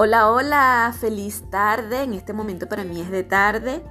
Hola, hola, feliz tarde. En este momento para mí es de tarde.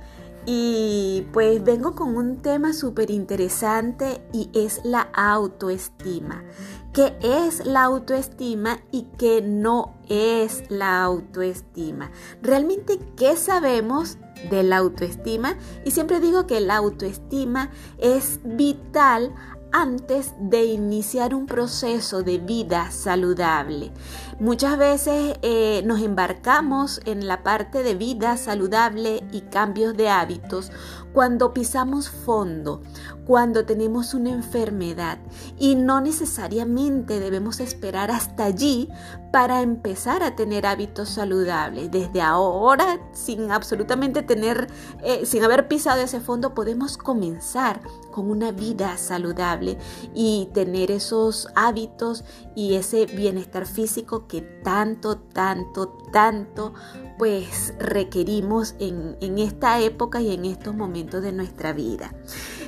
Y pues vengo con un tema súper interesante y es la autoestima. ¿Qué es la autoestima y qué no es la autoestima? Realmente, ¿qué sabemos de la autoestima? Y siempre digo que la autoestima es vital antes de iniciar un proceso de vida saludable. Muchas veces eh, nos embarcamos en la parte de vida saludable y cambios de hábitos cuando pisamos fondo, cuando tenemos una enfermedad y no necesariamente debemos esperar hasta allí para empezar a tener hábitos saludables. Desde ahora, sin absolutamente tener, eh, sin haber pisado ese fondo, podemos comenzar con una vida saludable y tener esos hábitos y ese bienestar físico que tanto, tanto, tanto pues requerimos en, en esta época y en estos momentos de nuestra vida.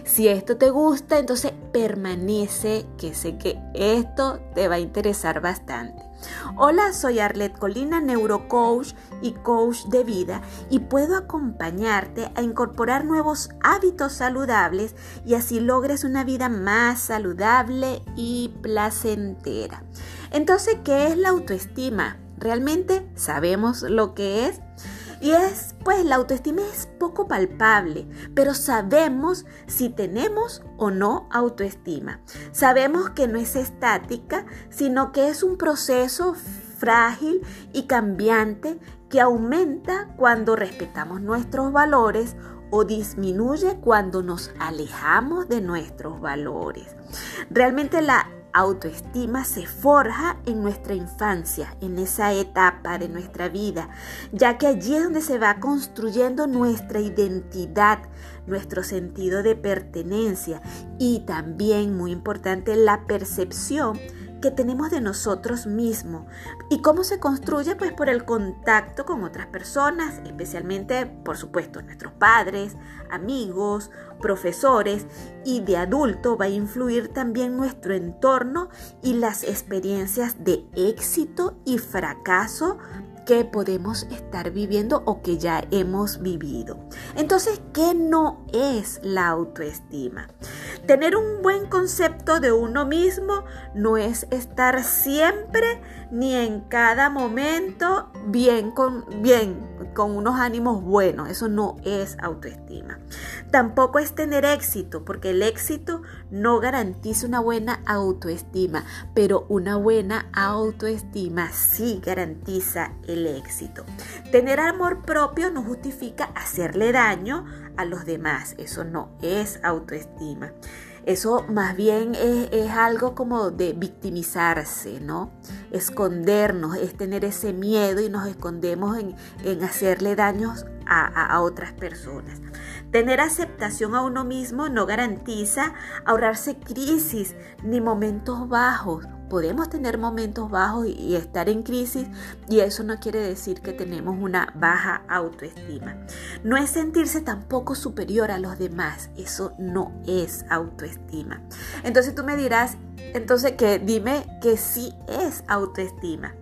Si esto te gusta, entonces permanece, que sé que esto te va a interesar bastante. Hola, soy Arlet Colina, neurocoach y coach de vida y puedo acompañarte a incorporar nuevos hábitos saludables y así logres una vida más saludable y placentera. Entonces, ¿qué es la autoestima? ¿Realmente sabemos lo que es? Y es, pues la autoestima es poco palpable, pero sabemos si tenemos o no autoestima. Sabemos que no es estática, sino que es un proceso frágil y cambiante que aumenta cuando respetamos nuestros valores o disminuye cuando nos alejamos de nuestros valores. Realmente la autoestima se forja en nuestra infancia, en esa etapa de nuestra vida, ya que allí es donde se va construyendo nuestra identidad, nuestro sentido de pertenencia y también, muy importante, la percepción que tenemos de nosotros mismos. ¿Y cómo se construye? Pues por el contacto con otras personas, especialmente, por supuesto, nuestros padres, amigos, profesores y de adulto va a influir también nuestro entorno y las experiencias de éxito y fracaso que podemos estar viviendo o que ya hemos vivido. Entonces, ¿qué no es la autoestima? Tener un buen concepto de uno mismo no es estar siempre ni en cada momento bien con bien con unos ánimos buenos, eso no es autoestima. Tampoco es tener éxito, porque el éxito no garantiza una buena autoestima, pero una buena autoestima sí garantiza el éxito. Tener amor propio no justifica hacerle daño a los demás, eso no es autoestima. Eso más bien es, algo como de victimizarse, ¿no? Escondernos, es tener ese miedo y nos escondemos en, hacerle daños a otras personas. Tener aceptación a uno mismo no garantiza ahorrarse crisis ni momentos bajos. Podemos tener momentos bajos y estar en crisis y eso no quiere decir que tenemos una baja autoestima. No es sentirse tampoco superior a los demás. Eso no es autoestima. Entonces tú me dirás, entonces que dime que sí es autoestima.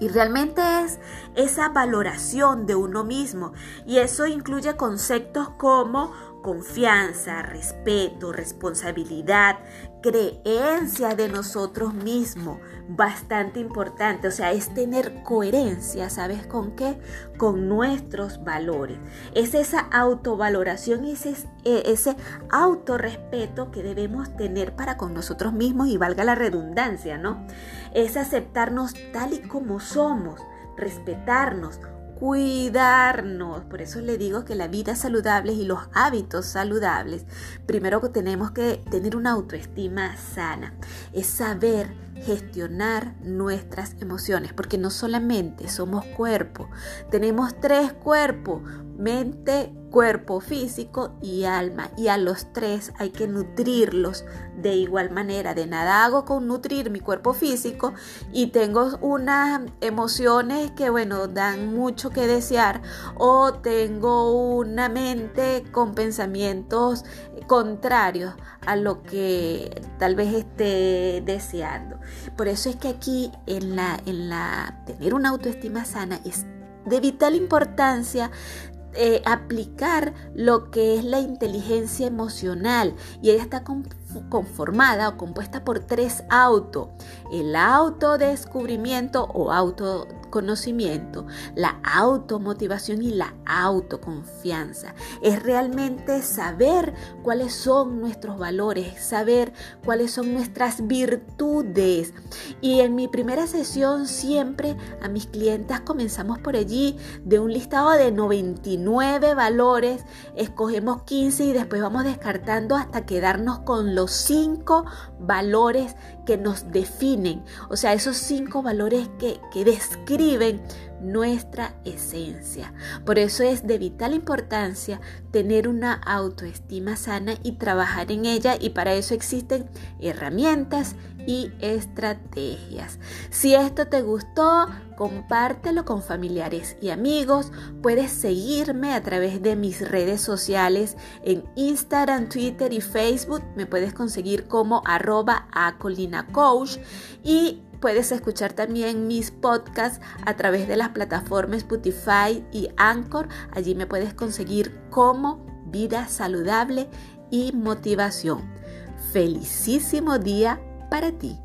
Y realmente es esa valoración de uno mismo. Y eso incluye conceptos como confianza, respeto, responsabilidad, creencia de nosotros mismos, bastante importante. O sea, es tener coherencia, ¿sabes con qué? Con nuestros valores. Es esa autovaloración y ese, e, ese autorrespeto que debemos tener para con nosotros mismos y valga la redundancia, ¿no? Es aceptarnos tal y como somos, respetarnos, cuidarnos. Por eso le digo que la vida saludable y los hábitos saludables, primero tenemos que tener una autoestima sana, es saber gestionar nuestras emociones, porque no solamente somos cuerpo, tenemos tres cuerpos, mente, cuerpo físico y alma. Y a los tres hay que nutrirlos de igual manera. De nada hago con nutrir mi cuerpo físico y tengo unas emociones que, bueno, dan mucho que desear. O tengo una mente con pensamientos contrarios a lo que tal vez esté deseando. Por eso es que aquí en la, en la tener una autoestima sana es de vital importancia eh, aplicar lo que es la inteligencia emocional y ella está conformada o compuesta por tres autos. El autodescubrimiento o auto conocimiento, la automotivación y la autoconfianza. Es realmente saber cuáles son nuestros valores, saber cuáles son nuestras virtudes. Y en mi primera sesión siempre a mis clientes comenzamos por allí de un listado de 99 valores, escogemos 15 y después vamos descartando hasta quedarnos con los 5 valores que nos definen, o sea, esos cinco valores que, que describen nuestra esencia. Por eso es de vital importancia tener una autoestima sana y trabajar en ella y para eso existen herramientas y estrategias. Si esto te gustó, compártelo con familiares y amigos. Puedes seguirme a través de mis redes sociales en Instagram, Twitter y Facebook. Me puedes conseguir como arroba coach y Puedes escuchar también mis podcasts a través de las plataformas Spotify y Anchor. Allí me puedes conseguir como vida saludable y motivación. Felicísimo día para ti.